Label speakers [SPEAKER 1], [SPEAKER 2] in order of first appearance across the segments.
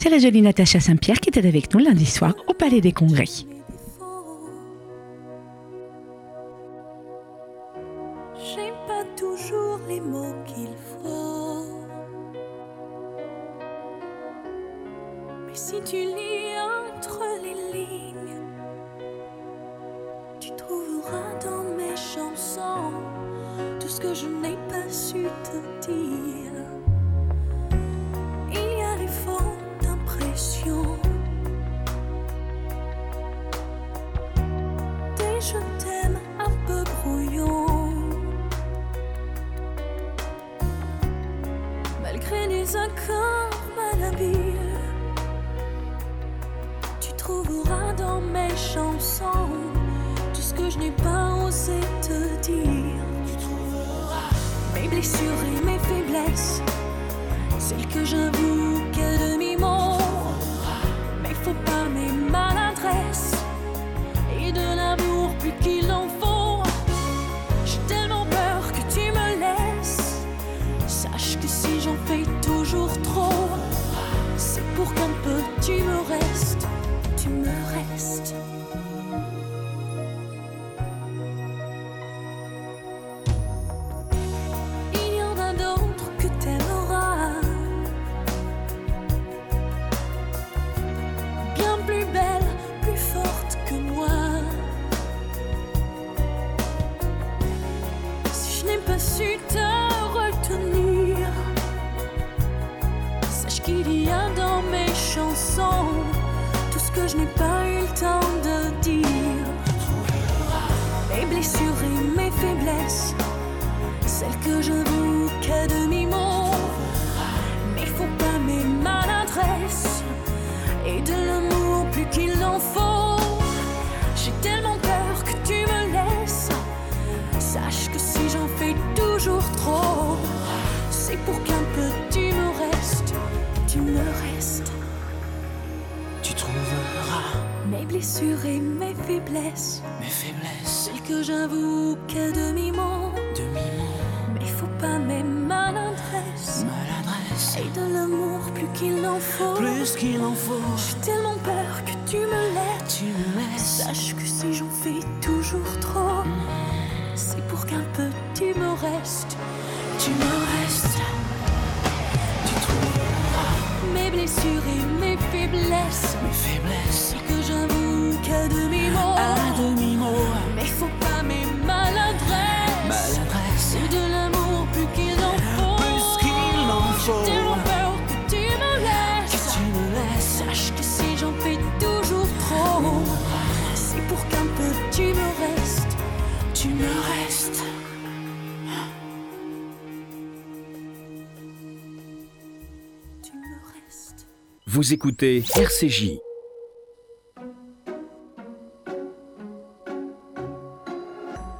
[SPEAKER 1] C'est la jolie Natacha Saint-Pierre qui était avec nous lundi soir au Palais des Congrès.
[SPEAKER 2] Vous écoutez RCJ.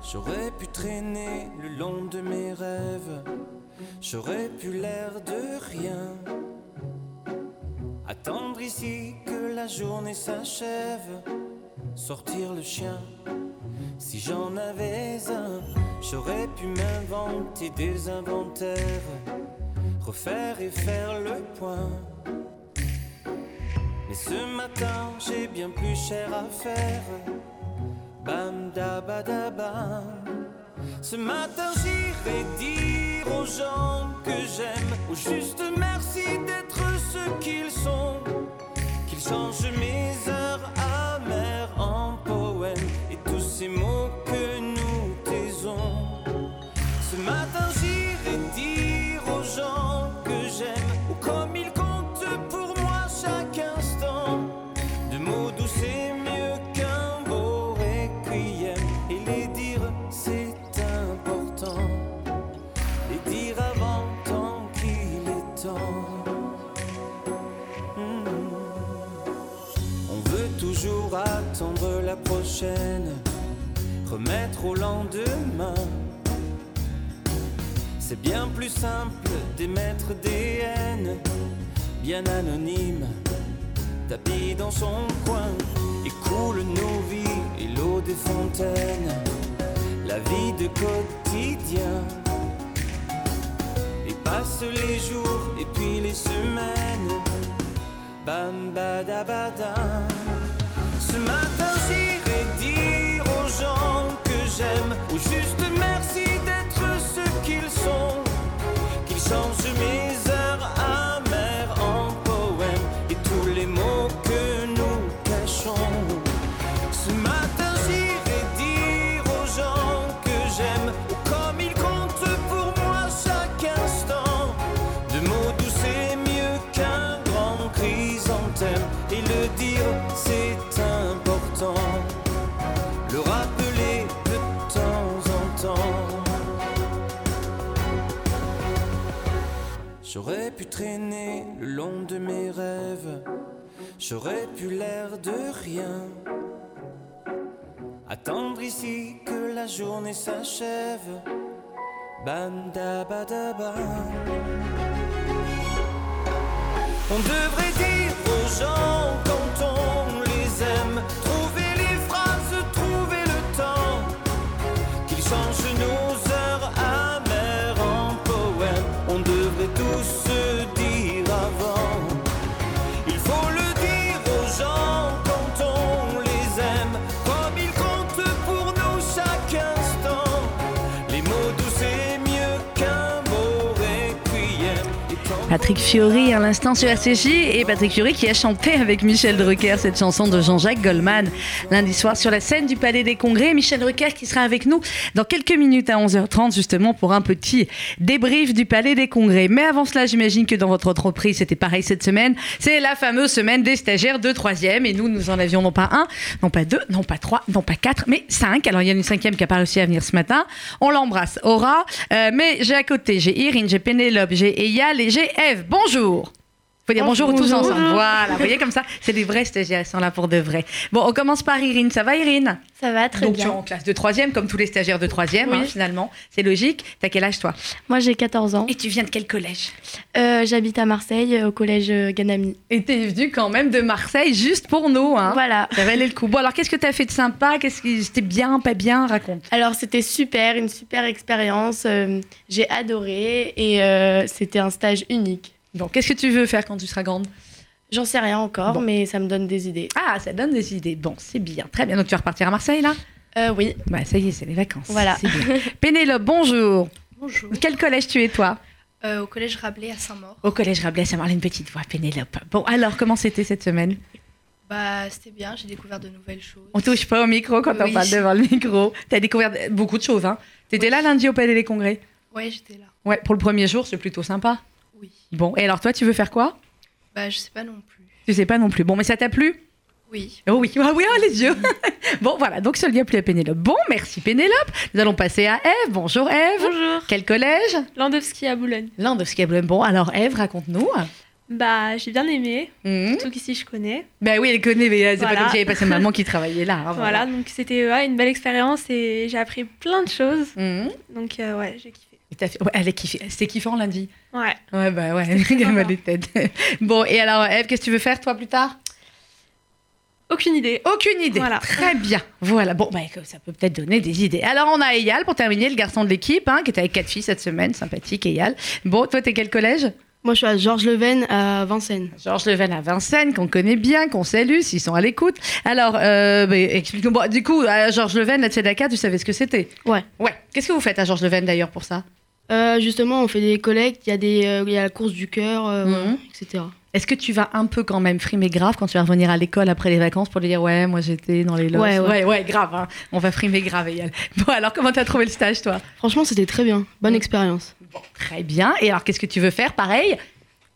[SPEAKER 3] J'aurais pu traîner le long de mes rêves, j'aurais pu l'air de rien. Attendre ici que la journée s'achève, sortir le chien. Si j'en avais un, j'aurais pu m'inventer des inventaires, refaire et faire le point. Mais ce matin, j'ai bien plus cher à faire. Bam dabadabam. Ce matin, j'irai dire aux gens que j'aime, ou juste merci d'être ce qu'ils sont. Qu'ils changent mes heures amères en poèmes et tous ces mots que nous taisons. Ce matin, j'irai dire remettre au lendemain. C'est bien plus simple d'émettre des haines, bien anonymes, tapis dans son coin. Et coule nos vies et l'eau des fontaines, la vie de quotidien. Et passent les jours et puis les semaines, bam badabada. Ce matin, j'ai dire aux gens que j'aime, ou juste merci d'être ce qu'ils sont, qu'ils changent J'aurais pu traîner le long de mes rêves, j'aurais pu l'air de rien. Attendre ici que la journée s'achève. Bam da ba da bam. On devrait dire aux gens quand on
[SPEAKER 4] Patrick Fiori à l'instant sur RCJ et Patrick Fiori qui a chanté avec Michel Drucker cette chanson de Jean-Jacques Goldman lundi soir sur la scène du Palais des Congrès. Michel Drucker qui sera avec nous dans quelques minutes à 11h30 justement pour un petit débrief du Palais des Congrès. Mais avant cela, j'imagine que dans votre entreprise c'était pareil cette semaine. C'est la fameuse semaine des stagiaires de troisième et nous, nous en avions non pas un, non pas deux, non pas trois, non pas quatre, mais cinq. Alors il y a une cinquième qui a pas réussi à venir ce matin. On l'embrasse, Aura. Euh, mais j'ai à côté, j'ai Irine, j'ai Pénélope, j'ai Eyal et j'ai Eve. Bonjour. Faut dire bonjour, tous ensemble. Voilà, vous voyez comme ça, c'est des vrais stagiaires, ils sont là pour de vrai. Bon, on commence par Irine. Ça va, Irine?
[SPEAKER 5] Ça va très
[SPEAKER 4] Donc tu es
[SPEAKER 5] bien.
[SPEAKER 4] en classe de troisième, comme tous les stagiaires de troisième,
[SPEAKER 5] Oui.
[SPEAKER 4] hein, finalement. C'est logique. T'as quel âge toi?
[SPEAKER 5] Moi j'ai 14 ans.
[SPEAKER 4] Et tu viens de quel collège?
[SPEAKER 5] Euh, J'habite à Marseille au collège euh, Ganami.
[SPEAKER 4] Et t'es venu quand même de Marseille juste pour nous. Hein.
[SPEAKER 5] Voilà.
[SPEAKER 4] Ça valait le coup. Bon, alors qu'est-ce que t'as fait de sympa? Qu'est-ce qui c'était bien, pas bien? Raconte.
[SPEAKER 5] Alors c'était super, une super expérience. euh, J'ai adoré et euh, c'était un stage unique.
[SPEAKER 4] Bon, qu'est-ce que tu veux faire quand tu seras grande?
[SPEAKER 5] J'en sais rien encore,
[SPEAKER 4] Bon.
[SPEAKER 5] mais ça me donne des idées.
[SPEAKER 4] Ah, ça donne des idées. Bon, c'est bien. Très bien. Donc tu vas repartir à Marseille là?
[SPEAKER 5] Euh, oui.
[SPEAKER 4] Bah ça y est, c'est les vacances.
[SPEAKER 5] Voilà.
[SPEAKER 4] Bien. Pénélope, bonjour.
[SPEAKER 6] Bonjour.
[SPEAKER 4] Quel collège tu es toi?
[SPEAKER 6] Euh, au collège Rabelais à Saint-Maur.
[SPEAKER 4] Au collège Rabelais, ça m'a une petite voix, Pénélope. Bon, alors, comment c'était cette semaine?
[SPEAKER 6] Bah, c'était bien, j'ai découvert de nouvelles choses.
[SPEAKER 4] On touche pas au micro quand on parle devant le micro. T'as découvert beaucoup de choses, hein T'étais là lundi au Palais des Congrès?
[SPEAKER 6] Ouais, j'étais là.
[SPEAKER 4] Ouais, pour le premier jour, c'est plutôt sympa.
[SPEAKER 6] Oui.
[SPEAKER 4] Bon, et alors toi, tu veux faire quoi?
[SPEAKER 6] Bah, je sais pas non plus.
[SPEAKER 4] Tu sais pas non plus. Bon, mais ça t'a plu?
[SPEAKER 6] Oui.
[SPEAKER 4] Oh oui, ah oui, ah, les yeux. bon, voilà, donc ça lui a plu à Pénélope. Bon, merci Pénélope. Nous allons passer à Eve. Bonjour Eve.
[SPEAKER 7] Bonjour,
[SPEAKER 4] Quel collège?
[SPEAKER 7] Landowski à Boulogne.
[SPEAKER 4] Landowski-Ablem. Bon, alors Eve, raconte-nous.
[SPEAKER 7] Bah, j'ai bien aimé,
[SPEAKER 4] Mhm.
[SPEAKER 7] surtout qu'ici je connais.
[SPEAKER 4] Ben oui, elle connaît, mais euh, c'est pas
[SPEAKER 7] Voilà.
[SPEAKER 4] comme si j'avais passé maman qui travaillait là. hein,
[SPEAKER 7] Voilà, donc c'était ouais, une belle expérience et j'ai appris plein de choses.
[SPEAKER 4] Mhm.
[SPEAKER 7] Donc euh, ouais, j'ai kiffé.
[SPEAKER 4] Et t'as fait- ouais, elle a kiffé. C'était kiffant lundi.
[SPEAKER 7] Ouais.
[SPEAKER 4] Ouais, bah ouais,
[SPEAKER 7] sympa.
[SPEAKER 4] des têtes. Bon, et alors, Eve, qu'est-ce que tu veux faire, toi, plus tard?
[SPEAKER 7] Aucune idée.
[SPEAKER 4] Aucune idée.
[SPEAKER 7] Voilà.
[SPEAKER 4] Très bien. Voilà. Bon, bah, ça peut peut-être donner des idées. Alors, on a Eyal, pour terminer, le garçon de l'équipe, hein, qui était avec quatre filles cette semaine. Sympathique, Eyal. Bon, toi, t'es quel collège?
[SPEAKER 5] Moi je suis à Georges Leven à Vincennes.
[SPEAKER 4] Georges Leven à Vincennes, qu'on connaît bien, qu'on salue, s'ils sont à l'écoute. Alors, euh, bah, explique-nous. Bon, du coup, à Georges Leven, la Tzedaka, tu savais ce que c'était?
[SPEAKER 5] Ouais.
[SPEAKER 4] Ouais. Qu'est-ce que vous faites à Georges Leven, d'ailleurs, pour ça?
[SPEAKER 5] Euh, justement, on fait des collectes, il y, a des, euh, il y a la course du cœur, euh,
[SPEAKER 4] Mhm.
[SPEAKER 5] voilà, etc.
[SPEAKER 4] Est-ce que tu vas un peu quand même frimer grave quand tu vas revenir à l'école après les vacances pour lui dire ouais moi j'étais dans les loges
[SPEAKER 5] Ouais, ouais.
[SPEAKER 4] ouais ouais, grave hein. on va frimer grave Eyal. Bon alors comment t'as trouvé le stage toi?
[SPEAKER 5] Franchement, c'était très bien. Bonne expérience.
[SPEAKER 4] Très bien et alors qu'est-ce que tu veux faire? Pareil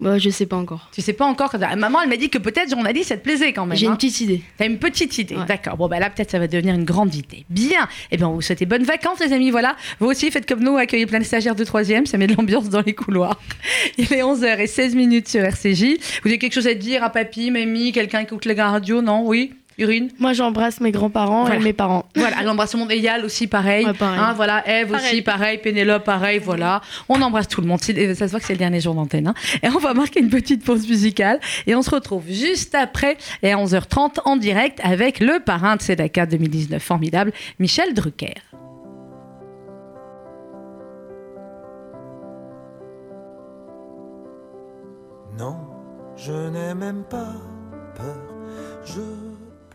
[SPEAKER 5] Bah, je sais pas encore.
[SPEAKER 4] Tu sais pas encore quand t'as- maman elle m'a dit que peut-être journaliste ça te plaisait quand même.
[SPEAKER 5] J'ai
[SPEAKER 4] hein.
[SPEAKER 5] une petite idée.
[SPEAKER 4] T'as une petite idée,
[SPEAKER 5] Ouais.
[SPEAKER 4] d'accord. Bon, bah là, peut-être ça va devenir une grande idée. Bien. Eh bien, on vous souhaite bonnes vacances, les amis. Voilà. Vous aussi, faites comme nous, accueillez plein de stagiaires de troisième. Ça met de l'ambiance dans les couloirs. Il est 11h16 minutes sur RCJ. Vous avez quelque chose à dire à papy, mamie, quelqu'un qui écoute la radio? Non Oui? Irine
[SPEAKER 5] Moi, j'embrasse mes grands-parents
[SPEAKER 4] Voilà.
[SPEAKER 5] et mes parents.
[SPEAKER 4] Voilà, l'embrassement d'Eyal aussi, pareil.
[SPEAKER 5] Ouais, pareil.
[SPEAKER 4] Hein, voilà, Eve aussi,
[SPEAKER 7] Pareil.
[SPEAKER 4] Pénélope, pareil. Voilà. On embrasse tout le monde. Ça se voit que c'est le dernier jour d'antenne. hein. Et on va marquer une petite pause musicale. Et on se retrouve juste après, et à 11h30, en direct, avec le parrain de Sedaka 2019 formidable, Michel Drucker.
[SPEAKER 3] Non,
[SPEAKER 8] je n'ai même pas peur. Je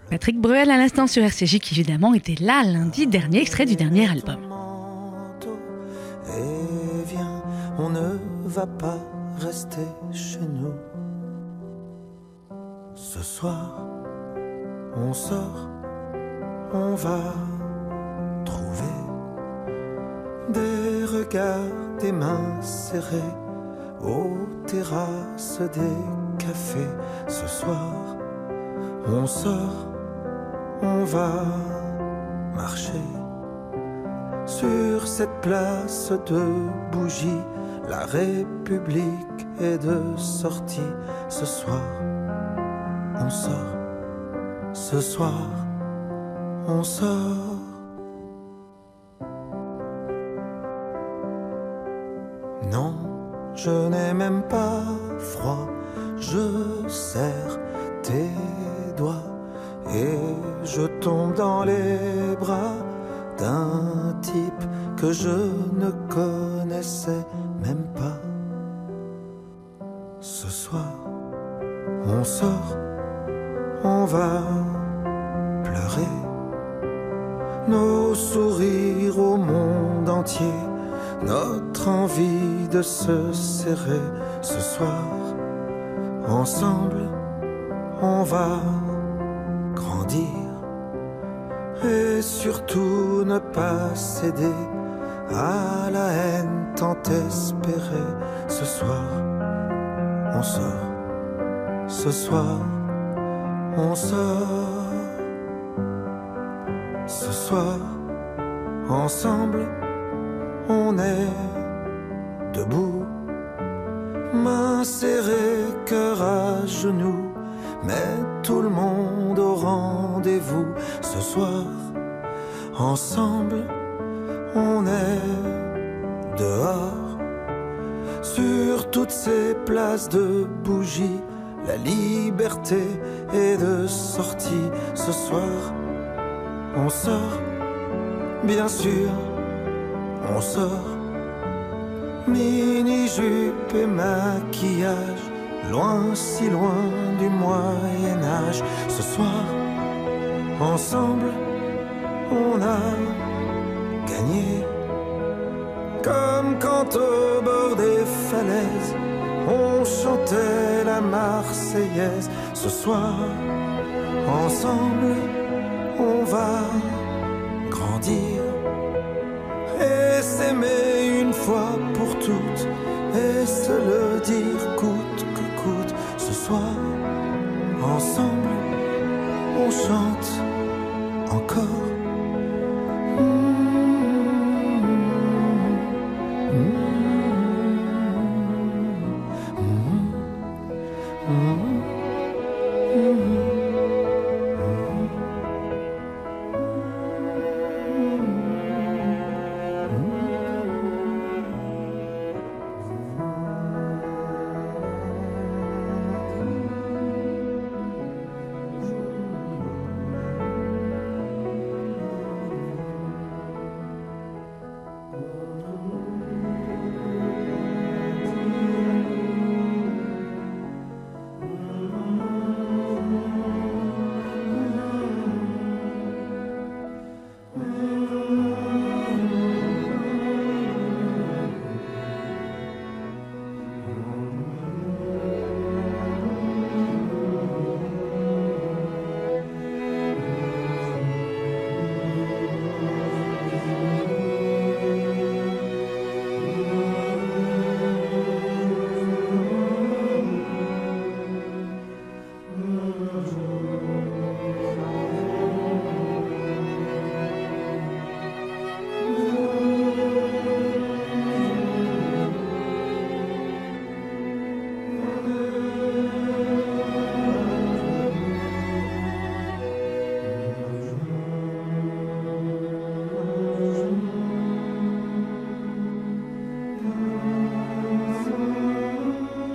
[SPEAKER 4] Patrick Bruel à l'instant sur RCJ qui évidemment était là lundi dernier, extrait du dernier album.
[SPEAKER 8] et viens, on ne va pas rester chez nous. Ce soir, on sort, on va trouver des regards, des mains serrées aux terrasses des cafés. Ce soir, on sort, on va marcher sur cette place de bougies. La République est de sortie ce soir. On sort, ce soir, on sort. Non, je n'ai même pas froid, je serre tes doigts et je tombe dans les bras d'un type que je ne connaissais même pas. Ce soir, on sort, on va pleurer nos sourires au monde entier, notre envie de se serrer ce soir. Ensemble, on va et surtout ne pas céder à la haine tant espérée. Ce soir, on sort, ce soir, on sort. Ce soir, ensemble, on est debout, mains serrées, cœur à genoux, mais tout le monde au rendez-vous. Ce soir, ensemble, on est dehors, sur toutes ces places de bougies. La liberté est de sortie ce soir. On sort, bien sûr, on sort. Mini-jupe et maquillage, loin, si loin du Moyen-Âge. Ce soir, ensemble, on a gagné. Comme quand au bord des falaises, on chantait la Marseillaise. Ce soir, ensemble, on va grandir et s'aimer une fois pour toutes et se le dire coûte que coûte. Ce soir, ensemble, on chante encore.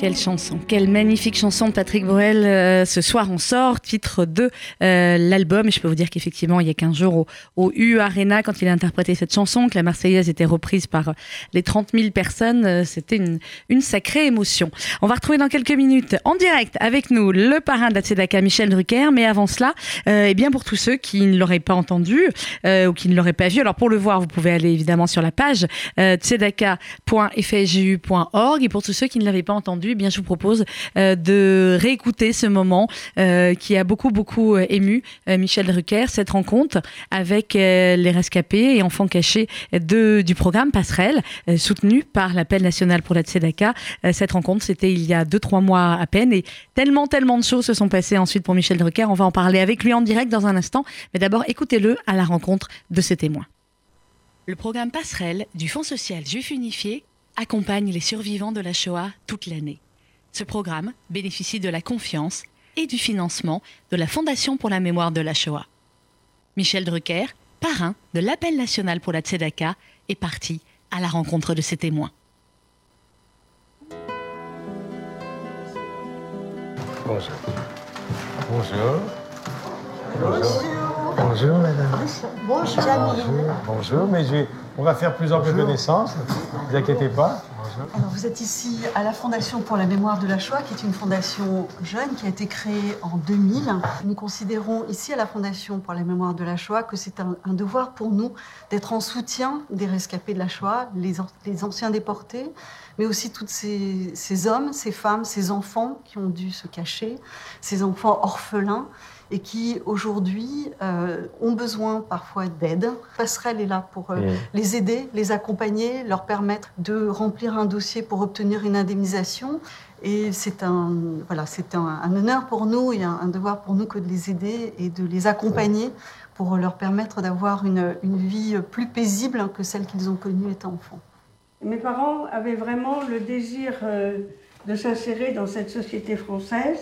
[SPEAKER 4] Quelle chanson, quelle magnifique chanson de Patrick Bruel. Euh, ce soir, on sort, titre de euh, l'album. Et je peux vous dire qu'effectivement, il y a 15 jours au, U Arena, quand il a interprété cette chanson, que la Marseillaise était reprise par les 30 000 personnes, euh, c'était une, sacrée émotion. On va retrouver dans quelques minutes, en direct, avec nous, le parrain Tzedaka, Michel Drucker. Mais avant cela, euh, eh bien, pour tous ceux qui ne l'auraient pas entendu euh, ou qui ne l'auraient pas vu, alors pour le voir, vous pouvez aller évidemment sur la page euh, tzedaka.fsju.org. Et pour tous ceux qui ne l'avaient pas entendu, eh bien, je vous propose euh, de réécouter ce moment euh, qui a beaucoup, beaucoup euh, ému Michel Drucker, cette rencontre avec les rescapés et enfants cachés du programme Passerelle, soutenu par l'appel national pour la Tzedaka. Cette rencontre, c'était il y a deux, trois mois à peine et tellement, tellement de choses se sont passées ensuite pour Michel Drucker. On va en parler avec lui en direct dans un instant. Mais d'abord, écoutez-le à la rencontre de ces témoins. Le programme Passerelle du Fonds social juif unifié accompagne les survivants de la Shoah toute l'année. Ce programme bénéficie de la confiance et du financement de la Fondation pour la mémoire de la Shoah. Michel Drucker, parrain de l'appel national pour la Tzedaka, est parti à la rencontre de ses témoins.
[SPEAKER 9] Bonjour. Bonjour. Bonjour. Bonjour, madame.
[SPEAKER 10] Bonjour.
[SPEAKER 9] Bonjour. Bonjour, mais on va faire plus ample connaissance. Ne vous inquiétez pas.
[SPEAKER 10] Alors, vous êtes ici à la Fondation pour la mémoire de la Shoah, qui est une fondation jeune qui a été créée en 2000. Nous considérons ici à la Fondation pour la mémoire de la Shoah que c'est un, devoir pour nous d'être en soutien des rescapés de la Shoah, les, an- les anciens déportés, mais aussi tous ces hommes, ces femmes, ces enfants qui ont dû se cacher, ces enfants orphelins et qui aujourd'hui euh, ont besoin parfois d'aide. Passerelle est là pour euh,
[SPEAKER 9] Mm.
[SPEAKER 10] les aider, les accompagner, leur permettre de remplir un dossier pour obtenir une indemnisation. Et c'est un, voilà, c'est un, un honneur pour nous et un, un devoir pour nous que de les aider et de les accompagner pour leur permettre d'avoir une, une vie plus paisible que celle qu'ils ont connue étant enfants.
[SPEAKER 11] Mes parents avaient vraiment le désir euh, de s'insérer dans cette société française.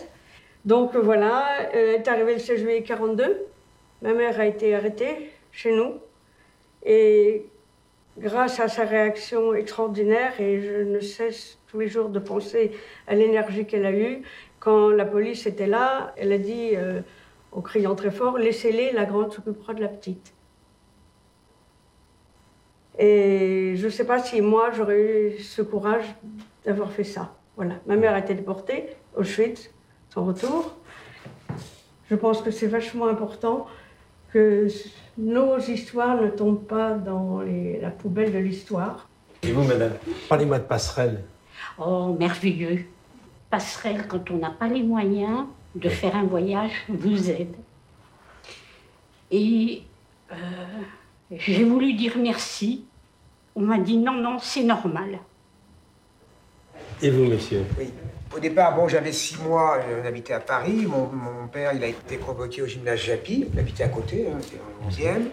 [SPEAKER 11] Donc euh, voilà, euh, elle est arrivée le 16 juillet 42. Ma mère a été arrêtée chez nous. Et grâce à sa réaction extraordinaire, et je ne cesse tous les jours de penser à l'énergie qu'elle a eue, quand la police était là, elle a dit, euh, en criant très fort, Laissez-les, la grande s'occupera de la petite. Et je ne sais pas si moi j'aurais eu ce courage d'avoir fait ça. Voilà. Ma mère a été déportée, Auschwitz, son retour. Je pense que c'est vachement important que nos histoires ne tombent pas dans les- la poubelle de l'histoire.
[SPEAKER 9] Et vous, madame Parlez-moi de passerelle.
[SPEAKER 12] Oh, merveilleux. Passerelle, quand on n'a pas les moyens de faire un voyage, vous aide. Et euh, j'ai voulu dire merci. On m'a dit non, non, c'est normal.
[SPEAKER 9] Et vous, monsieur?
[SPEAKER 13] Oui. Au départ, bon, j'avais six mois, euh, on habitait à Paris. Mon, père, il a été convoqué au gymnase Japy. Il habitait à côté, c'était en 11e.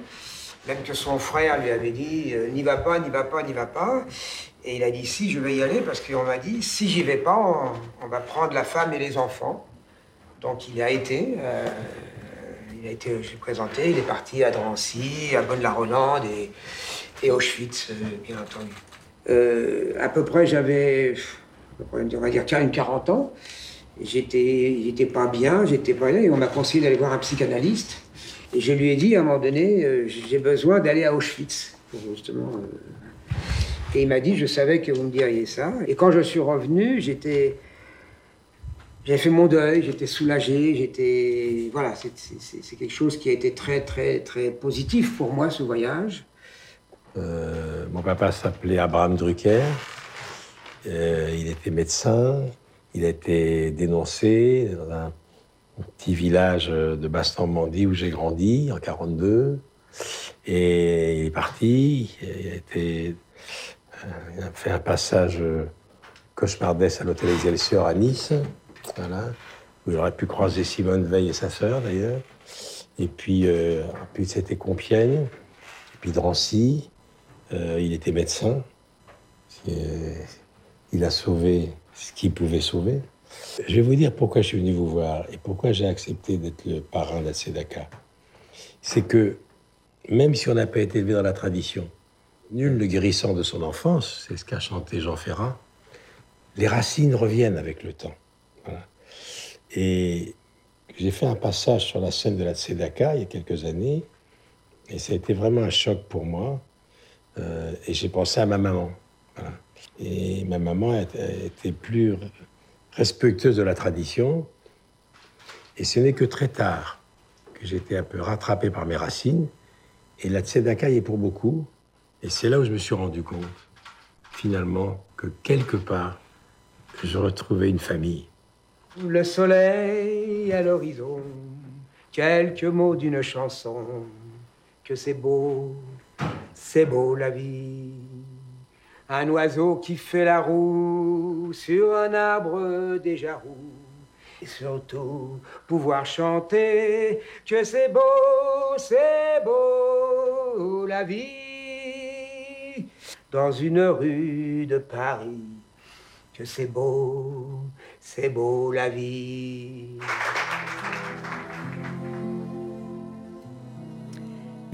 [SPEAKER 13] Même que son frère lui avait dit euh, N'y va pas, n'y va pas, n'y va pas. Et il a dit Si, je vais y aller, parce qu'on m'a dit Si j'y vais pas, on, va prendre la femme et les enfants. Donc il a été. euh, il a été, je l'ai présenté, il est parti à Drancy, à Bonne-la-Rolande et, Auschwitz, euh, bien entendu. Euh, à peu près, j'avais, on va dire, une 40 ans. J'étais, j'étais pas bien, j'étais pas bien, et on m'a conseillé d'aller voir un psychanalyste. Et je lui ai dit, à un moment donné, euh, j'ai besoin d'aller à Auschwitz, justement... euh, Et il m'a dit, je savais que vous me diriez ça. Et quand je suis revenu, j'étais... J'ai fait mon deuil, j'étais soulagé, j'étais... Voilà, c'est quelque chose qui a été très, très, très positif pour moi, ce voyage.
[SPEAKER 9] Euh, mon papa s'appelait Abraham Drucker. Euh, il était médecin. Il a été dénoncé dans un petit village de Basse-Normandie où j'ai grandi en 42. Et il est parti. Il a, été, euh, il a fait un passage euh, cauchemardesque à l'hôtel Excelsior à Nice. Voilà. Où j'aurais pu croiser Simone Veil et sa sœur d'ailleurs. Et puis, euh, puis c'était Compiègne. Et puis Drancy. Euh, il était médecin. Euh, Il a sauvé ce qu'il pouvait sauver. Je vais vous dire pourquoi je suis venu vous voir et pourquoi j'ai accepté d'être le parrain de la Tzedaka. C'est que même si on n'a pas été élevé dans la tradition, nul ne guérissant de son enfance, c'est ce qu'a chanté Jean Ferrat,
[SPEAKER 14] les racines reviennent avec le temps. Et j'ai fait un passage sur la scène de la Tzedaka il y a quelques années, et ça a été vraiment un choc pour moi. Euh, et j'ai pensé à ma maman. Et ma maman était, plus respectueuse de la tradition. Et ce n'est que très tard que été un peu rattrapé par mes racines. Et la tzedaka y est pour beaucoup. Et c'est là où je me suis rendu compte, finalement, que quelque part, je retrouvais une famille.
[SPEAKER 13] Le soleil à l'horizon, quelques mots d'une chanson, que c'est beau, c'est beau la vie. Un oiseau qui fait la roue sur un arbre déjà roux. Et surtout, pouvoir chanter que c'est beau, c'est beau la vie. Dans une rue de Paris, que c'est beau, c'est beau la vie.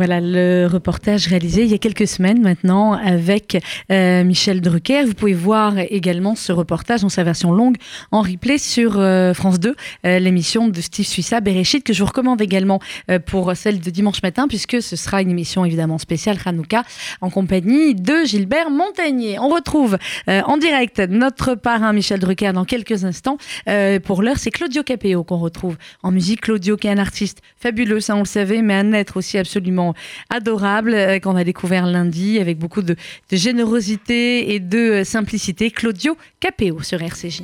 [SPEAKER 4] Voilà le reportage réalisé il y a quelques semaines maintenant avec euh, Michel Drucker. Vous pouvez voir également ce reportage dans sa version longue en replay sur euh, France 2, euh, l'émission de Steve Suissa, Bereshit, que je vous recommande également pour celle de dimanche matin, puisque ce sera une émission évidemment spéciale Hanouka en compagnie de Gilbert Montagnier. On retrouve en direct notre parrain Michel Drucker dans quelques instants. Pour l'heure, c'est Claudio Capéo qu'on retrouve en musique. Claudio qui est un artiste fabuleux, ça on le savait, mais un être aussi absolument adorable euh, qu'on a découvert lundi avec beaucoup de, générosité et de euh, simplicité. Claudio Capéo sur RCJ.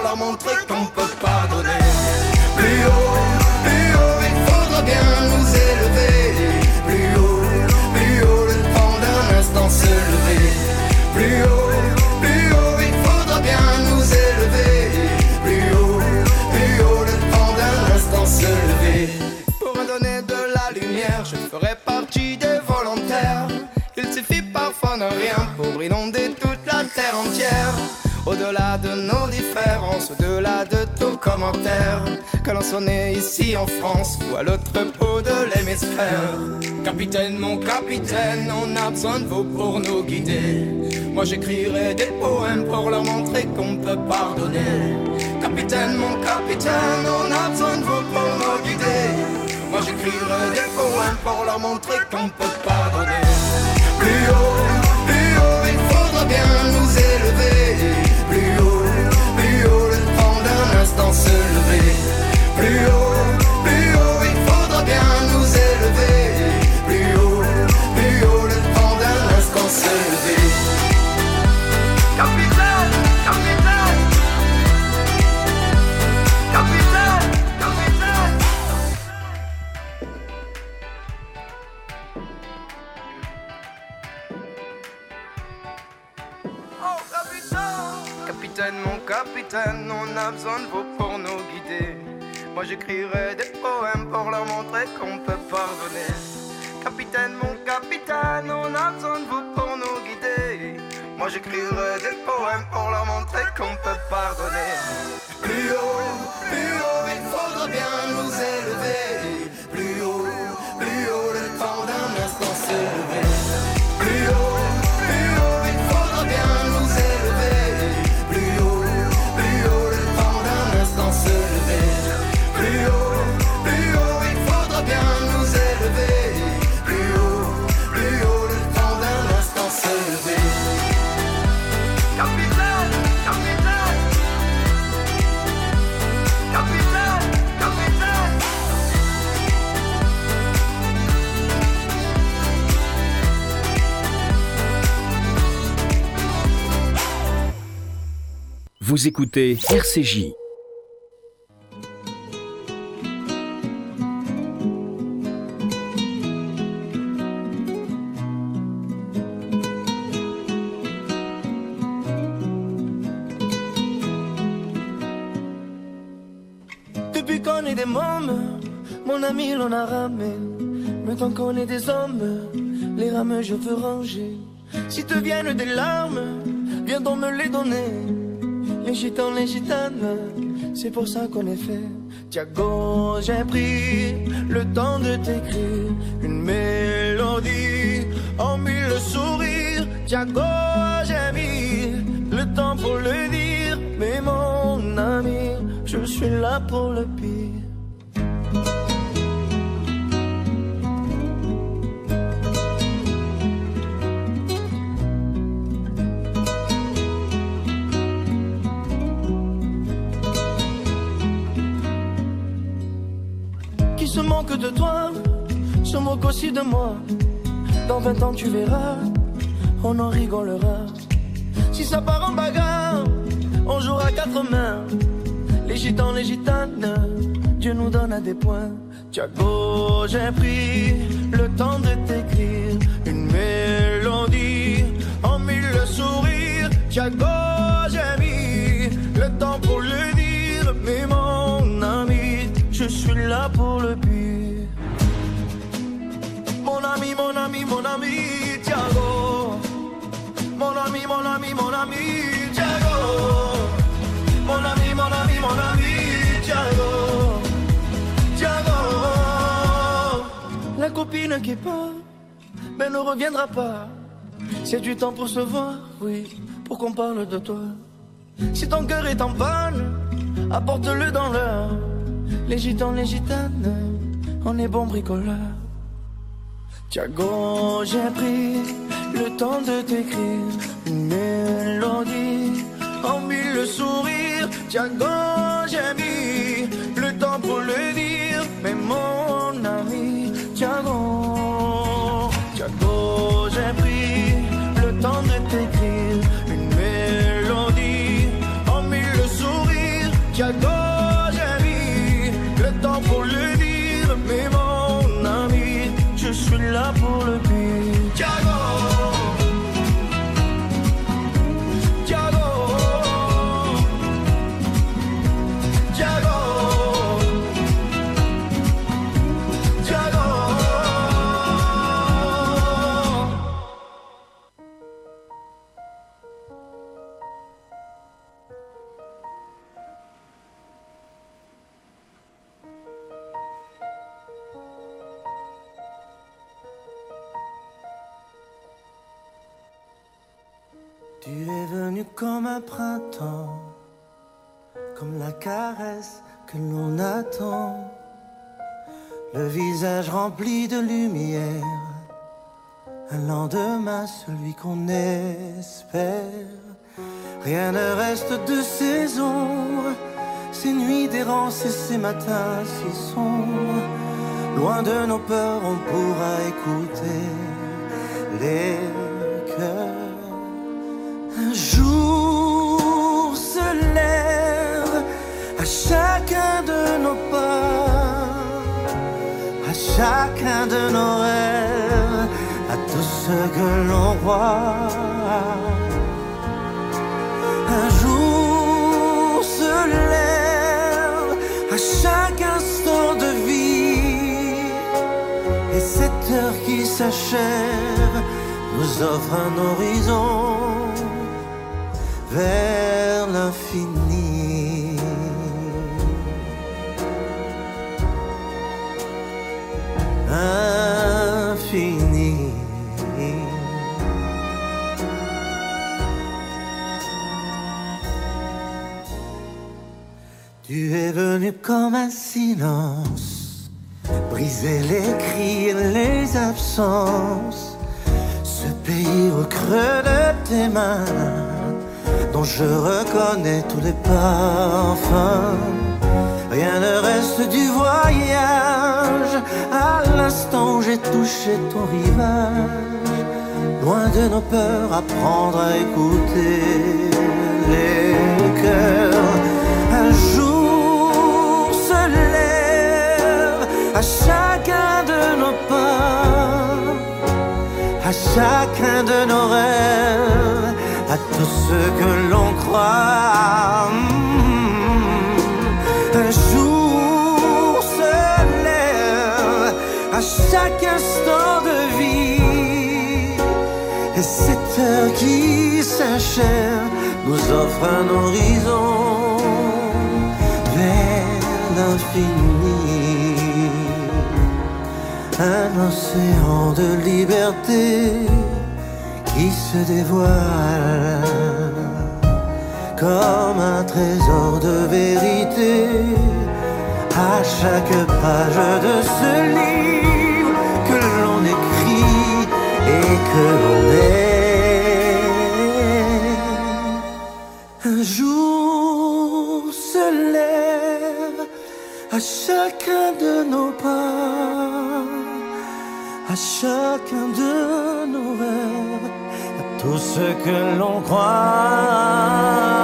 [SPEAKER 15] leur montrer qu'on Au-delà de nos différences, au-delà de tout commentaire, que l'on soit né ici en France ou à l'autre bout de l'hémisphère. Capitaine, mon capitaine, on a besoin de vous pour nous guider. Moi j'écrirai des poèmes pour leur montrer qu'on peut pardonner. Capitaine, mon capitaine, on a besoin de vous pour nous guider. Moi j'écrirai des poèmes pour leur montrer qu'on peut pardonner. Capitaine, on a besoin de vous pour nous guider. Moi j'écrirai des poèmes pour leur montrer qu'on peut pardonner. Capitaine, mon capitaine, on a besoin de vous pour nous guider. Moi j'écrirai des poèmes pour leur montrer qu'on peut pardonner. Plus haut, plus haut, il faudra bien nous élever.
[SPEAKER 2] Vous écoutez RCJ.
[SPEAKER 16] Depuis qu'on est des mômes, mon ami l'on a ramé. Maintenant qu'on est des hommes, les rames je veux ranger. Si te viennent des larmes, viens donc me les donner. Gitans, les gitanes, c'est pour ça qu'on est fait. Tiago, j'ai pris le temps de t'écrire une mélodie en mille sourires. Tiago, j'ai mis le temps pour le dire. Mais mon ami, je suis là pour le pire. De toi, se moque aussi de moi. Dans 20 ans tu verras, on en rigolera. Si ça part en bagarre, on jouera quatre mains. Les gitans, les gitanes, Dieu nous donne à des points. Tiago, j'ai pris le temps de t'écrire une mélodie en mille sourires. Tiago, j'ai mis le temps pour le dire, mais mon ami, je suis là pour le. Mon ami, mon ami, mon ami, Tiago. Mon ami, mon ami, mon ami, Tiago. Mon ami, mon ami, mon ami, Tiago. Tiago. La copine qui part, ben ne reviendra pas. C'est du temps pour se voir, oui, pour qu'on parle de toi. Si ton cœur est en panne, apporte-le dans l'heure. Les gitans, les gitanes, on est bons bricoleurs. Tiago, j'ai pris le temps de t'écrire une mélodie en mille sourires. Tiago,
[SPEAKER 17] que l'on attend, le visage rempli de lumière, un lendemain celui qu'on espère. Rien ne reste de ces ombres, ces nuits d'errance et ces matins si sombres. Loin de nos peurs, on pourra écouter les cœurs. Un jour se lève chacun de nos pas, à chacun de nos rêves, à tout ce que l'on voit. Un jour se lève à chaque instant de vie, et cette heure qui s'achève nous offre un horizon vers l'infini. Venu comme un silence, briser les cris et les absences, ce pays au creux de tes mains dont je reconnais tous les parfums. Rien ne reste du voyage à l'instant où j'ai touché ton rivage. Loin de nos peurs, apprendre à écouter les cœurs. Un jour à chacun de nos rêves, à tous ceux que l'on croit. Mm. Un jour se lève à chaque instant de vie, et cette heure qui s'achève nous offre un horizon vers l'infini. Un océan de liberté qui se dévoile comme un trésor de vérité à chaque page de ce livre que l'on écrit et que l'on est. Un jour se lève à chacun de nos pas, chacun de nos rêves, à tout ce que l'on croit.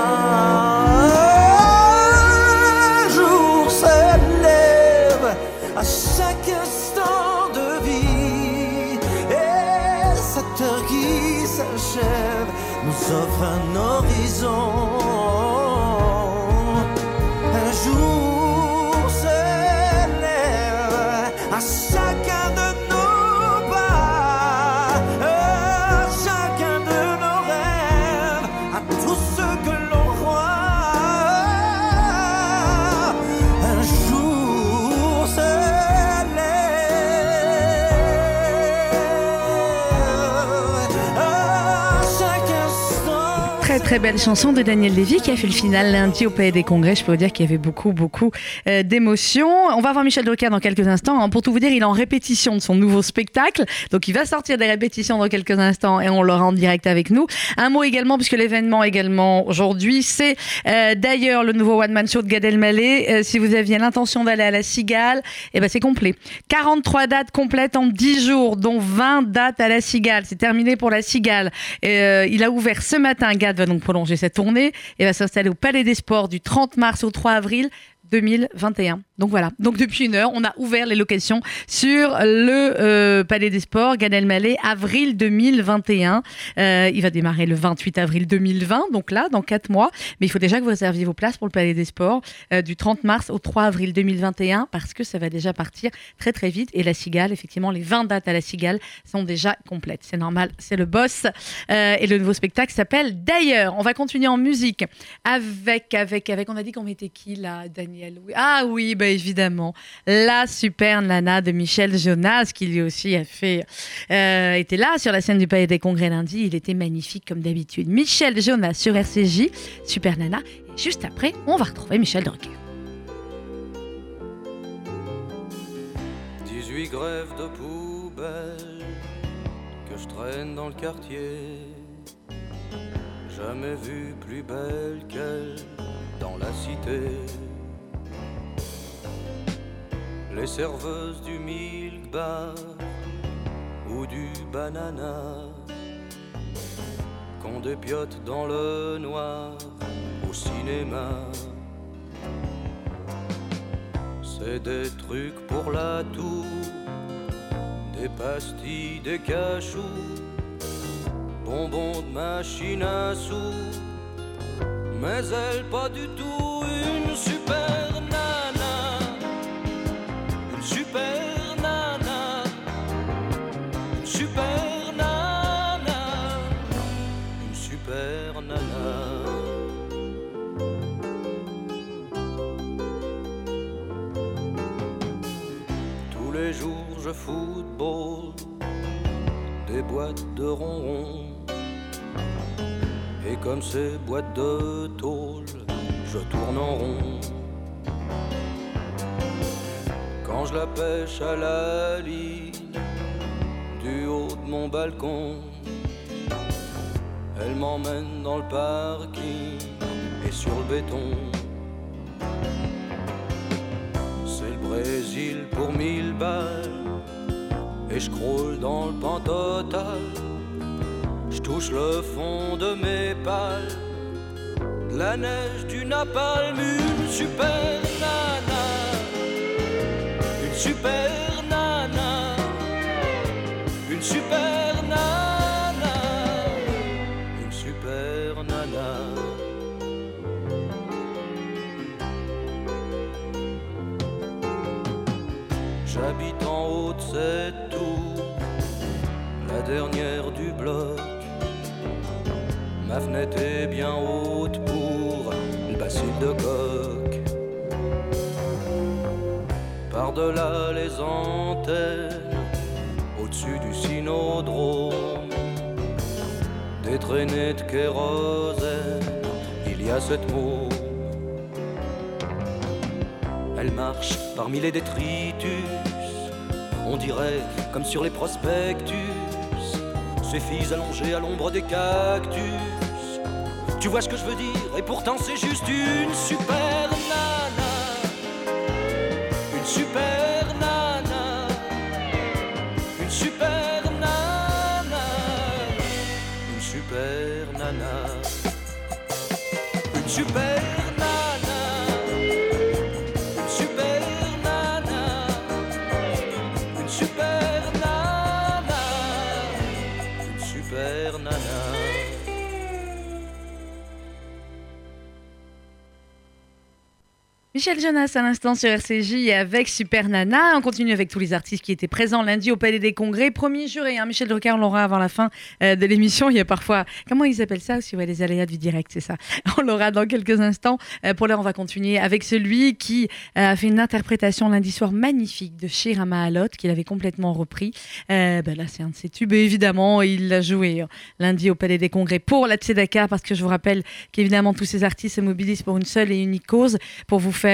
[SPEAKER 4] Très belle chanson de Daniel Lévy qui a fait le final lundi au Palais des Congrès. Je peux vous dire qu'il y avait beaucoup beaucoup euh, d'émotions. On va voir Michel Drucker dans quelques instants. hein. Pour tout vous dire, il est en répétition de son nouveau spectacle. Donc il va sortir des répétitions dans quelques instants et on l'aura en direct avec nous. Un mot également, puisque l'événement également aujourd'hui, c'est euh, d'ailleurs le nouveau One Man Show de Gad Elmaleh. Euh, si vous aviez l'intention d'aller à la Cigale, eh ben c'est complet. 43 dates complètes en 10 jours, dont 20 dates à la Cigale. C'est terminé pour la Cigale. Il a ouvert ce matin. Gad prolonger cette tournée et va s'installer au Palais des Sports du 30 mars au 3 avril. 2021. Donc voilà. Donc depuis une heure, on a ouvert les locations sur le euh, Palais des Sports, Gad Elmaleh, avril 2021. Euh, il va démarrer le 28 avril 2020, donc là, dans quatre mois. Mais il faut déjà que vous réserviez vos places pour le Palais des Sports euh, du 30 mars au 3 avril 2021 parce que ça va déjà partir très très vite. Et la Cigale, effectivement, les 20 dates à la Cigale sont déjà complètes. C'est normal, c'est le boss. Et le nouveau spectacle s'appelle D'ailleurs. On va continuer en musique avec, avec, avec. On a dit qu'on mettait qui là, Daniel? Ah oui, bah évidemment. La super nana de Michel Jonas, qui lui aussi a fait. euh, était là sur la scène du Palais des Congrès lundi. Il était magnifique comme d'habitude. Michel Jonas sur RCJ, super nana. Juste après, on va retrouver Michel Drucker.
[SPEAKER 18] 18 grèves de poubelle que je traîne dans le quartier. Jamais vu plus belle qu'elle dans la cité. Les serveuses du milk bar ou du banana qu'on dépiote dans le noir au cinéma. C'est des trucs pour la toux, des pastilles, des cachous, bonbons de machine à sous. Mais elle pas du tout football des boîtes de ronron. Et comme ces boîtes de tôle, je tourne en rond. Quand je la pêche à la ligne du haut de mon balcon, elle m'emmène dans le parking et sur le béton. C'est le Brésil pour mille balles et je croule dans le pan total. Je touche le fond de mes pales, de la neige du napalm, une super nana, une super nana, une super bien haute pour le bacille de coq. Par-delà les antennes, au-dessus du synodrome, des traînées de kérosène, il y a cette môme. Elle marche parmi les détritus, on dirait comme sur les prospectus, ces filles allongées à l'ombre des cactus. Tu vois ce que je veux dire, et pourtant c'est juste une super
[SPEAKER 17] Michel Jonas à l'instant sur RCJ avec Super Nana. On continue avec tous les artistes qui étaient présents lundi au Palais des Congrès. Premier juré, hein, Michel Drucker, on l'aura avant la fin euh, de l'émission. Il y a parfois, comment ils appellent ça aussi? Ouais, Les aléas du direct, c'est ça. On l'aura dans quelques instants. Euh, pour l'heure, on va continuer avec celui qui euh, a fait une interprétation lundi soir magnifique de Shira Mahalot, qu'il avait complètement repris. Ben là, c'est un de ses tubes, et évidemment, il l'a joué lundi au Palais des Congrès pour la Tzedaka, parce que je vous rappelle qu'évidemment, tous ces artistes se mobilisent pour une seule et unique cause, pour vous faire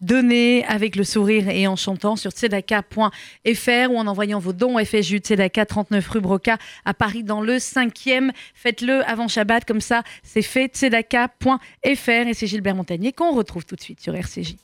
[SPEAKER 17] donner avec le sourire et en chantant sur tzedaka.fr ou en envoyant vos dons au FSJU Tzedaka 39 rue Broca à Paris dans le 5e. Faites-le avant Shabbat, comme ça, c'est fait. Tzedaka.fr et c'est Gilbert Montagnier qu'on retrouve tout de suite sur RCJ.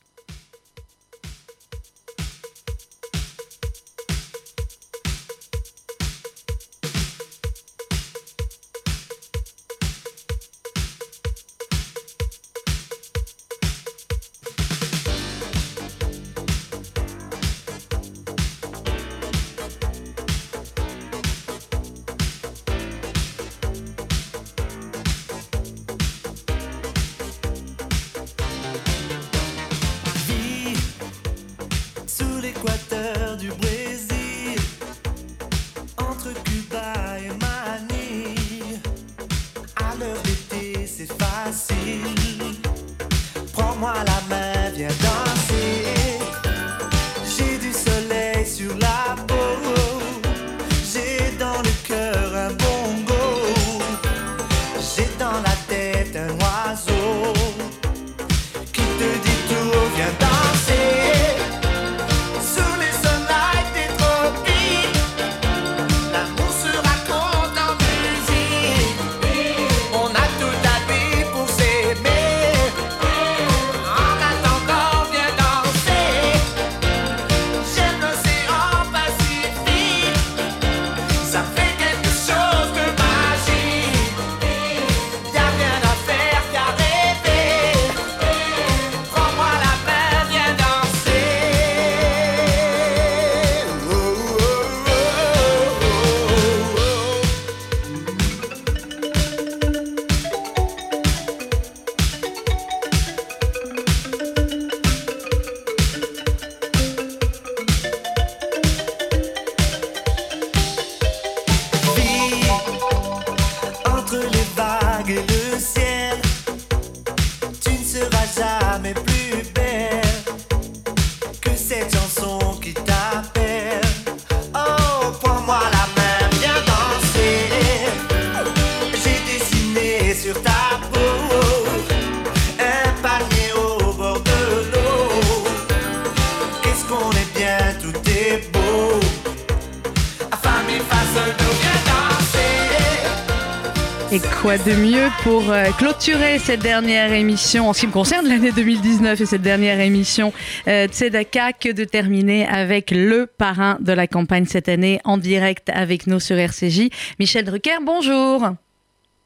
[SPEAKER 17] Clôturer cette dernière émission en ce qui me concerne l'année 2019 et cette dernière émission euh, Tzedaka que de terminer avec le parrain de la campagne cette année en direct avec nous sur RCJ. Michel Drucker, bonjour.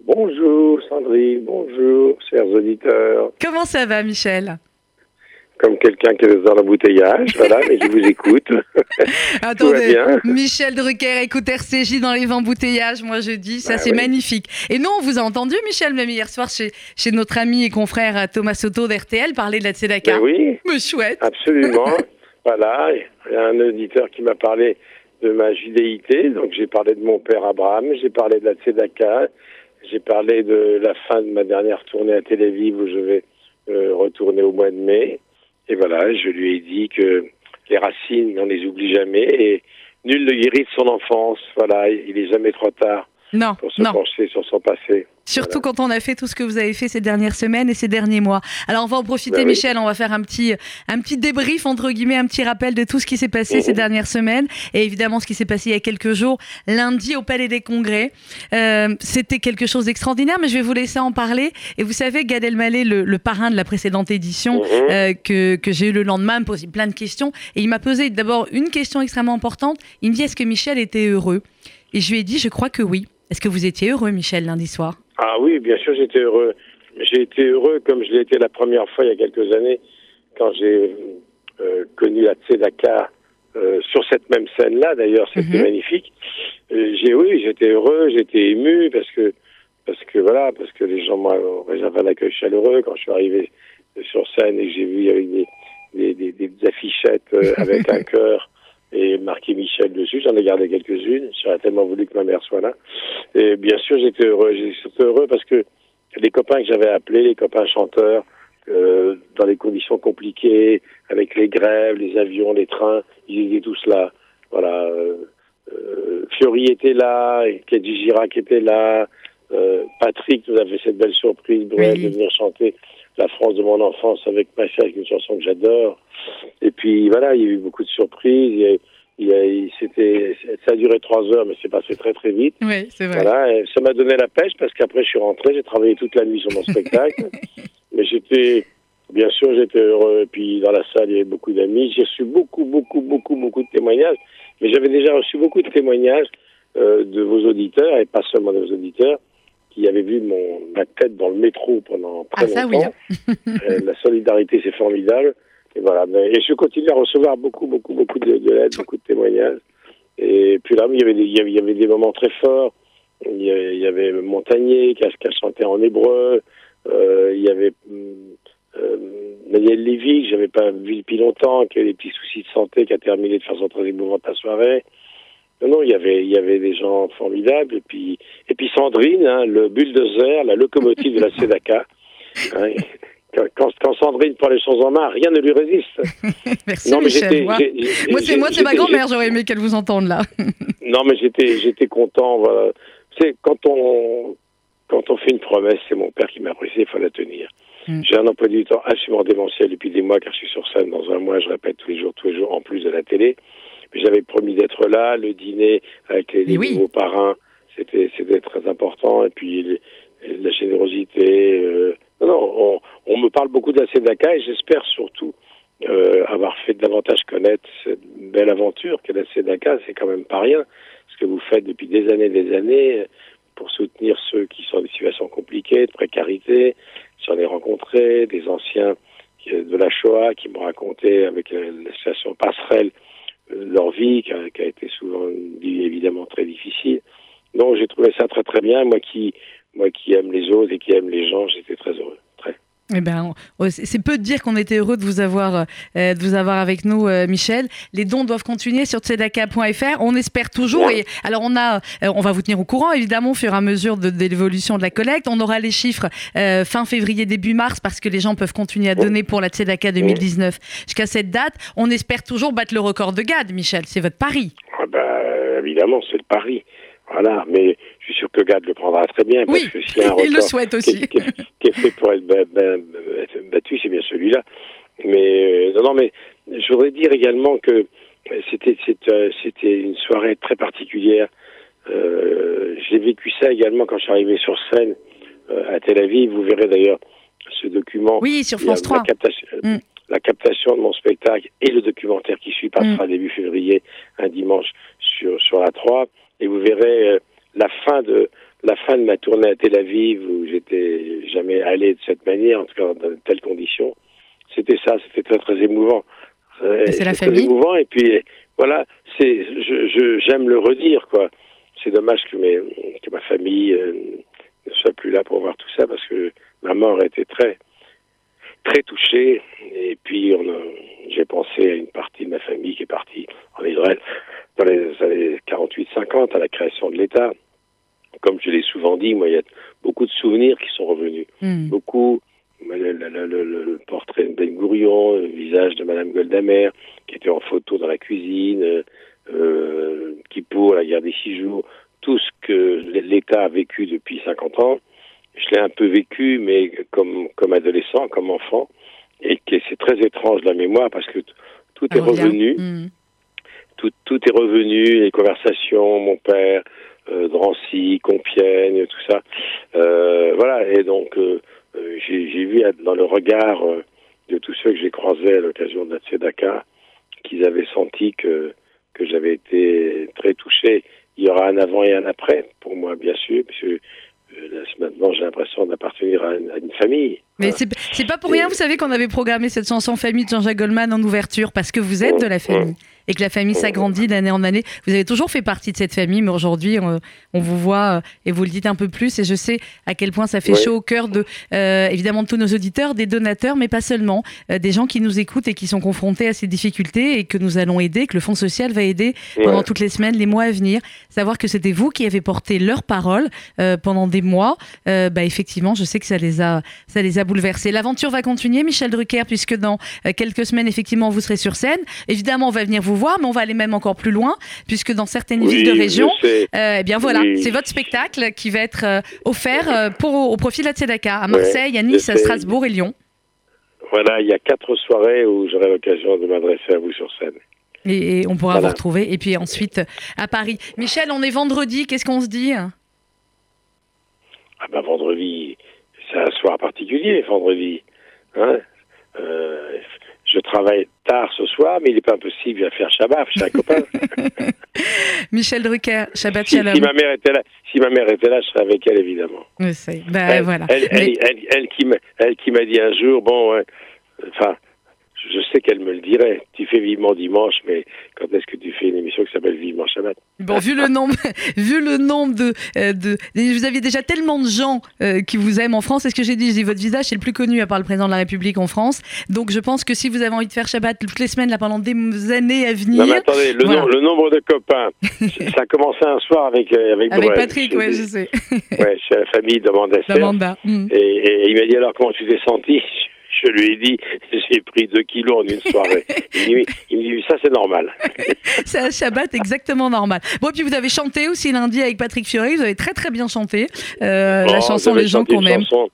[SPEAKER 14] Bonjour Sandrine, bonjour chers auditeurs.
[SPEAKER 17] Comment ça va Michel?
[SPEAKER 14] Comme quelqu'un qui est dans l'embouteillage, voilà, mais je vous écoute.
[SPEAKER 17] Attendez. Michel Drucker écoute RCJ dans les embouteillages, moi je dis, ça
[SPEAKER 14] Bah
[SPEAKER 17] c'est
[SPEAKER 14] oui.
[SPEAKER 17] magnifique. Et nous on vous a entendu Michel, même hier soir chez, chez notre ami et confrère Thomas Soto d'RTL parler de la Tzedaka.
[SPEAKER 14] Ben oui.
[SPEAKER 17] Mais chouette.
[SPEAKER 14] Absolument. Voilà, il y a un auditeur qui m'a parlé de ma judéité, donc j'ai parlé de mon père Abraham, j'ai parlé de la Tzedaka, j'ai parlé de la fin de ma dernière tournée à Tel Aviv où je vais euh, retourner au mois de mai. Et voilà, je lui ai dit que les racines, on les oublie jamais et nul ne guérit de son enfance. Voilà, il est jamais trop tard
[SPEAKER 4] Non,
[SPEAKER 14] pour se
[SPEAKER 4] non.
[SPEAKER 14] pencher sur son passé.
[SPEAKER 4] Surtout quand on a fait tout ce que vous avez fait ces dernières semaines et ces derniers mois. Alors on va en profiter,
[SPEAKER 14] oui.
[SPEAKER 4] Michel, on va faire un petit, un petit débrief, entre guillemets, un petit rappel de tout ce qui s'est passé ces dernières semaines et évidemment ce qui s'est passé il y a quelques jours, lundi au Palais des Congrès. Euh, C'était quelque chose d'extraordinaire, mais je vais vous laisser en parler. Et vous savez, Gad Elmaleh, le, le parrain de la précédente édition, euh, que, que j'ai eu le lendemain, me posait plein de questions. Et il m'a posé d'abord une question extrêmement importante. Il me dit, est-ce que Michel était heureux? Et je lui ai dit, je crois que oui. Est-ce que vous étiez heureux, Michel, lundi soir?
[SPEAKER 14] Ah oui, bien sûr, j'étais heureux. J'ai été heureux comme je l'ai été la première fois il y a quelques années quand j'ai euh, connu la Tzedaka euh, sur cette même scène-là. D'ailleurs, c'était magnifique. Euh, j'ai oui, j'étais heureux, j'étais ému parce que parce que voilà, parce que les gens m'ont réservé un accueil chaleureux quand je suis arrivé sur scène et que j'ai vu des des, des, des affichettes avec un cœur et marqué Michel dessus. J'en ai gardé quelques-unes. J'aurais tellement voulu que ma mère soit là. Et bien sûr, j'étais heureux. J'étais heureux parce que les copains que j'avais appelés, les copains chanteurs, euh, dans des conditions compliquées, avec les grèves, les avions, les trains, ils étaient tous là. Voilà. Euh, euh, Fiori était là, Kedji Girac était là, euh, Patrick nous a fait cette belle surprise, Bruel, de venir chanter La France de mon enfance avec ma sœur, avec une chanson que j'adore. Et puis voilà, il y a eu beaucoup de surprises. Il y a, il y a- il- c'était, ça a duré trois heures, mais c'est passé très très vite.
[SPEAKER 4] Oui, c'est vrai.
[SPEAKER 14] Voilà, et ça m'a donné la pêche parce qu'après je suis rentré, j'ai travaillé toute la nuit sur mon spectacle. Mais j'étais, bien sûr, j'étais heureux. Et puis dans la salle, il y avait beaucoup d'amis. J'ai reçu beaucoup, beaucoup, beaucoup, beaucoup de témoignages. Mais j'avais déjà reçu beaucoup de témoignages euh, de vos auditeurs, et pas seulement de vos auditeurs, qui avaient vu mon, ma tête dans le métro pendant très
[SPEAKER 4] Ah, ça, oui,
[SPEAKER 14] longtemps. Euh, la solidarité, c'est formidable. Et voilà. Et je continue à recevoir beaucoup, beaucoup, beaucoup de, de lettres, beaucoup de témoignages. Et puis là, il y avait des, il y avait, il y avait des moments très forts. Il y avait, il y avait Montagnier qui a, qui a chanté en hébreu. Euh, il y avait hum, euh, Daniel Lévy, que j'avais pas vu depuis longtemps, qui a des petits soucis de santé, qui a terminé de faire son très émouvante la soirée. Non, il y avait, il y avait des gens formidables. Et puis, et puis Sandrine, hein, le bulldozer, la locomotive de la Sedaka. Hein, quand, quand, Sandrine prend les choses en main, rien ne lui résiste.
[SPEAKER 4] Merci,
[SPEAKER 14] Non, mais
[SPEAKER 4] Michel.
[SPEAKER 14] j'étais-
[SPEAKER 4] Moi, c'est moi, c'est ma grand-mère. J'aurais aimé qu'elle vous entende là.
[SPEAKER 14] Non, mais j'étais, j'étais content. Voilà. C'est quand on, quand on fait une promesse, c'est mon père qui m'a apprécié, il faut la tenir. J'ai un emploi du temps absolument démentiel depuis des mois, car je suis sur scène dans un mois, je répète tous les jours, tous les jours, en plus de la télé. J'avais promis d'être là, le dîner avec les, les nouveaux parrains, c'était, c'était très important. Et puis les- la générosité. euh, non, non, on, on me parle beaucoup de la Sedaka et j'espère surtout euh, avoir fait davantage connaître cette belle aventure qu'est la Sedaka. C'est quand même pas rien ce que vous faites depuis des années, des années pour soutenir ceux qui sont dans des situations compliquées, de précarité. J'en ai rencontré des anciens de la Shoah qui m'ont raconté avec la situation passerelle leur vie, qui a, qui a été souvent évidemment très difficile. Donc j'ai trouvé ça très très bien. Moi qui moi qui aime les autres et qui aime les gens, j'étais très heureux.
[SPEAKER 4] Eh ben, on- c'est peu de dire qu'on était heureux de vous avoir, euh, de vous avoir avec nous, euh, Michel. Les dons doivent continuer sur tzedaka.fr. On espère toujours. Et alors, on a, euh, on va vous tenir au courant, évidemment, au fur et à mesure de, de l'évolution de la collecte. On aura les chiffres euh, fin février, début mars, parce que les gens peuvent continuer à donner pour la Tzedaka 2019 jusqu'à cette date. On espère toujours battre le record de GAD, Michel. C'est votre pari.
[SPEAKER 14] Ah bah, évidemment, c'est le pari. Voilà, mais je suis sûr que Gad le prendra très bien. Parce
[SPEAKER 4] Oui,
[SPEAKER 14] que s'il y a un
[SPEAKER 4] il le souhaite aussi.
[SPEAKER 14] Qui, qui est fait pour être ba- ba- être battu, c'est bien celui-là. Mais euh, non, non, mais je voudrais dire également que c'était euh, c'était une soirée très particulière. Euh, J'ai vécu ça également quand je suis arrivé sur scène euh, à Tel Aviv. Vous verrez d'ailleurs ce document.
[SPEAKER 4] Oui, sur
[SPEAKER 14] Il
[SPEAKER 4] France 3.
[SPEAKER 14] La captation,
[SPEAKER 4] Mm.
[SPEAKER 14] la captation de mon spectacle et le documentaire qui suit passera début février, un dimanche sur sur la 3. Et vous verrez la fin de la fin de ma tournée à Tel Aviv où j'étais jamais allé de cette manière, en tout cas dans de telles conditions. C'était ça, c'était très très émouvant. Euh,
[SPEAKER 4] c'est la
[SPEAKER 14] très
[SPEAKER 4] famille.
[SPEAKER 14] émouvant et puis voilà, c'est je- j'aime le redire quoi. C'est dommage que mes que ma famille euh, ne soit plus là pour voir tout ça parce que ma mort était très très touché. Et puis, j'ai pensé à une partie de ma famille qui est partie en Israël dans les années 48-50, à la création de l'État. Comme je l'ai souvent dit, moi, il y a beaucoup de souvenirs qui sont revenus.
[SPEAKER 4] Hmm.
[SPEAKER 14] Beaucoup, le, portrait de Ben Gourion, le visage de Madame Goldamer, qui était en photo dans la cuisine, euh, qui pour la guerre des six jours, tout ce que l'État a vécu depuis 50 ans, je l'ai un peu vécu, mais comme, comme adolescent, comme enfant, et que c'est très étrange la mémoire parce que tout est
[SPEAKER 4] revient.
[SPEAKER 14] revenu
[SPEAKER 4] Hmm.
[SPEAKER 14] tout, tout est revenu, les conversations, mon père, euh, Drancy, Compiègne, tout ça. Euh, voilà, et donc euh, euh, j'ai vu dans le regard euh, de tous ceux que j'ai croisés à l'occasion de la Tzedaka qu'ils avaient senti que, que j'avais été très touché. Il y aura un avant et un après, pour moi, bien sûr, parce que là, maintenant j'ai l'impression d'appartenir à une famille.
[SPEAKER 4] Mais c'est pas pour rien, vous savez, qu'on avait programmé cette chanson Famille de Jean-Jacques Goldman en ouverture, parce que vous êtes de la famille et que la famille s'agrandit d'année en année. Vous avez toujours fait partie de cette famille, mais aujourd'hui, on, on vous voit euh, et vous le dites un peu plus. Et je sais à quel point ça fait
[SPEAKER 14] Oui.
[SPEAKER 4] chaud au cœur de, euh, évidemment, de tous nos auditeurs, des donateurs, mais pas seulement, euh, des gens qui nous écoutent et qui sont confrontés à ces difficultés et que nous allons aider, que le Fonds social va aider pendant toutes les semaines, les mois à venir. Savoir que c'était vous qui avez porté leurs paroles euh, pendant des mois, bah, effectivement, je sais que ça les a, ça les a bouleversés. L'aventure va continuer, Michel Drucker, puisque dans euh, quelques semaines, effectivement, vous serez sur scène. Évidemment, on va venir vous voir, mais on va aller même encore plus loin, puisque dans certaines
[SPEAKER 14] Oui,
[SPEAKER 4] villes de région, euh, eh bien voilà,
[SPEAKER 14] Oui.
[SPEAKER 4] c'est votre spectacle qui va être euh, offert pour au profit de la Tzedaka à
[SPEAKER 14] Ouais,
[SPEAKER 4] Marseille, à Nice, à. Strasbourg et Lyon.
[SPEAKER 14] Voilà, il y a quatre soirées où j'aurai l'occasion de m'adresser à vous sur scène.
[SPEAKER 4] Et, et on pourra
[SPEAKER 14] Voilà.
[SPEAKER 4] vous retrouver. Et puis ensuite à Paris. Michel, on est vendredi. Qu'est-ce qu'on se dit?
[SPEAKER 14] Ah ben vendredi, c'est un soir particulier, vendredi. Hein Euh, je travaille tard ce soir, mais il n'est pas impossible de faire Shabbat chez un copain.
[SPEAKER 4] Michel Drucker, Shabbat
[SPEAKER 14] si,
[SPEAKER 4] Shalom.
[SPEAKER 14] si ma mère était là, si ma mère était là, je serais avec elle évidemment.
[SPEAKER 4] Sais. Bah,
[SPEAKER 14] elle,
[SPEAKER 4] voilà.
[SPEAKER 14] elle,
[SPEAKER 4] Mais-
[SPEAKER 14] elle, elle- elle qui m'a, dit un jour, bon, enfin, je sais qu'elle me le dirait. Tu fais vivement dimanche, mais quand est-ce que tu fais une émission qui s'appelle Vivement Shabbat?
[SPEAKER 4] Bon, vu le nombre, vu le nombre de, euh, de, vous aviez déjà tellement de gens euh, qui vous aiment en France. C'est ce que j'ai dit. Je dis votre visage c'est le plus connu à part le président de la République en France. Donc je pense que si vous avez envie de faire Shabbat toutes les semaines là pendant des années à venir,
[SPEAKER 14] Non, mais attendez, le,
[SPEAKER 4] voilà.
[SPEAKER 14] nom- le nombre de copains, ça a commencé un soir avec, euh, avec,
[SPEAKER 4] avec Patrick, ouais, je sais.
[SPEAKER 14] Ouais, chez la famille d'Amanda.
[SPEAKER 4] D'Amanda, mm.
[SPEAKER 14] Et, et il m'a dit alors comment tu t'es senti? Je lui ai dit j'ai pris 2 kilos en une soirée. il, me dit, ça c'est normal.
[SPEAKER 4] c'est un Shabbat exactement normal. Bon, et puis vous avez chanté aussi lundi avec Patrick Fiori. Vous avez très très bien chanté euh, la chanson Les gens qu'on aime.
[SPEAKER 14] chanson,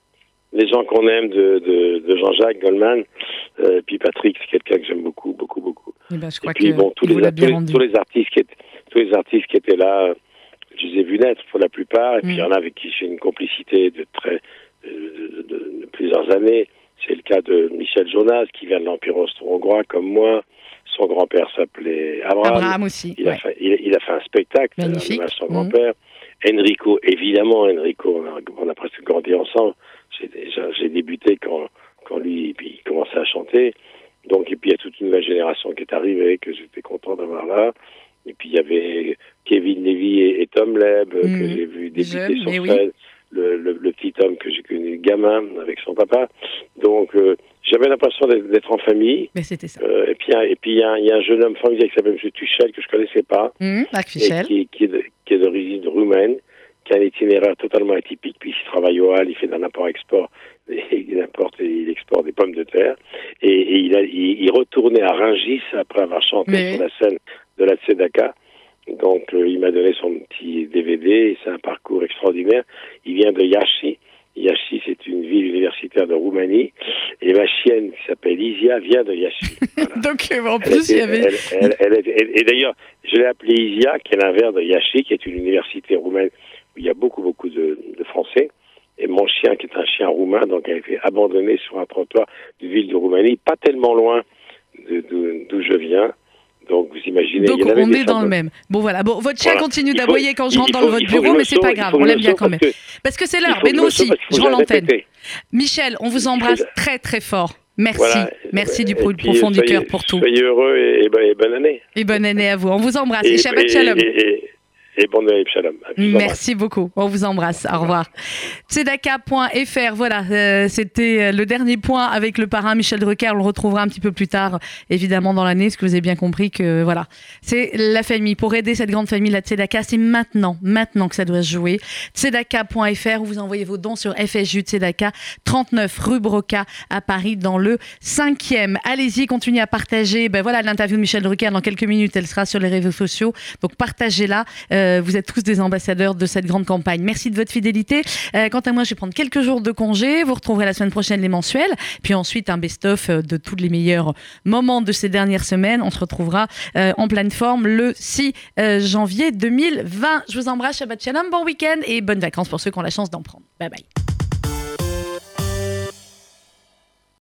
[SPEAKER 14] Les gens qu'on aime de, de, de Jean-Jacques Goldman. Euh, et puis Patrick, c'est quelqu'un que j'aime beaucoup, beaucoup, beaucoup.
[SPEAKER 4] Eh ben, je crois
[SPEAKER 14] et puis
[SPEAKER 4] que
[SPEAKER 14] bon, tous les, tous, tous artistes qui étaient, tous les artistes qui étaient là, je les ai vus naître pour la plupart. Et puis il y en a avec qui j'ai une complicité de très de, de- de- de plusieurs années. C'est le cas de Michel Jonas, qui vient de l'Empire austro-hongrois comme moi. Son grand-père s'appelait Abraham.
[SPEAKER 4] Abraham aussi,
[SPEAKER 14] Il, a fait, il, il a fait un spectacle euh,
[SPEAKER 4] Magnifique.
[SPEAKER 14] à son
[SPEAKER 4] Mhm.
[SPEAKER 14] grand-père. Enrico, évidemment, Enrico, on a, on a presque grandi ensemble. J'ai débuté quand, quand lui, puis il commençait à chanter. Donc, et puis il y a toute une nouvelle génération qui est arrivée, que j'étais content d'avoir là. Et puis il y avait Kevin Levy et, et Tom Leb, euh, que
[SPEAKER 4] Mhm.
[SPEAKER 14] j'ai vu débuter
[SPEAKER 4] Jeune,
[SPEAKER 14] sur
[SPEAKER 4] oui.
[SPEAKER 14] Le, le, le petit homme que j'ai connu gamin avec son papa. Donc, euh, j'avais l'impression d'être en famille.
[SPEAKER 4] Mais c'était ça.
[SPEAKER 14] Euh, et puis, et puis il y, a un- il y a un jeune homme familier qui s'appelle M. Tuchel, que je connaissais pas
[SPEAKER 4] Hum, Marc
[SPEAKER 14] et qui, qui est d'origine roumaine, qui a un itinéraire totalement atypique, puis il travaille au Hall, il fait d'un import-export, il importe et il exporte des pommes de terre, et, et il, a, il, il retournait à Rungis après avoir chanté
[SPEAKER 4] Mais-
[SPEAKER 14] sur la scène de la Tzedaka, donc euh, il m'a donné son petit DVD, et c'est un parcours extraordinaire, il vient de Iași, Iași c'est une ville universitaire de Roumanie, et ma chienne qui s'appelle Isia vient de Iași.
[SPEAKER 4] Donc euh, en plus, il y avait.
[SPEAKER 14] elle- et d'ailleurs, je l'ai appelée ISIA, qui est l'inverse de Iași, qui est une université roumaine où il y a beaucoup, beaucoup de, de Français. Et mon chien, qui est un chien roumain, donc a été abandonné sur un trottoir de ville de Roumanie, pas tellement loin d'où je viens. Donc vous imaginez.
[SPEAKER 4] Donc
[SPEAKER 14] il y en avait
[SPEAKER 4] on est dans le même. Bon voilà. Bon, votre chien
[SPEAKER 14] Voilà.
[SPEAKER 4] continue d'aboyer quand je rentre
[SPEAKER 14] faut-
[SPEAKER 4] dans votre bureau, mais c'est pas grave. On l'aime bien quand même.
[SPEAKER 14] parce que-
[SPEAKER 4] c'est l'heure. Mais nous aussi, je rends l'antenne. Michel, on vous embrasse très très fort. Merci.
[SPEAKER 14] Voilà.
[SPEAKER 4] Merci du plus profond du cœur pour tout.
[SPEAKER 14] Soyez heureux et, et bonne- et bonne année.
[SPEAKER 4] Et bonne année à vous. On vous embrasse.
[SPEAKER 14] Et,
[SPEAKER 4] Shabbat Shalom.
[SPEAKER 14] Et- Noël, Shalom.
[SPEAKER 4] Merci beaucoup. On vous embrasse. Au revoir. Tzedaka.fr. Voilà, euh, c'était le dernier point avec le parrain Michel Drucker. On le retrouvera un petit peu plus tard, évidemment, dans l'année, parce que vous avez bien compris que voilà, c'est la famille. Pour aider cette grande famille, la Tzedaka, c'est maintenant, maintenant que ça doit se jouer. Tzedaka.fr, où vous envoyez vos dons sur FSJU Tzedaka, 39 rue Broca à Paris, dans le 5e. Allez-y, continuez à partager. Ben voilà, l'interview de Michel Drucker, dans quelques minutes, elle sera sur les réseaux sociaux. Donc partagez-la. Euh, vous êtes tous des ambassadeurs de cette grande campagne. Merci de votre fidélité. Euh, quant à moi, je vais prendre quelques jours de congé. Vous retrouverez la semaine prochaine les mensuels. Puis ensuite, un best-of euh, de tous les meilleurs moments de ces dernières semaines. On se retrouvera euh, en pleine forme le 6 euh, janvier 2020. Je vous embrasse. Shabbat Shalom. Bon week-end et bonnes vacances pour ceux qui ont la chance d'en prendre. Bye bye.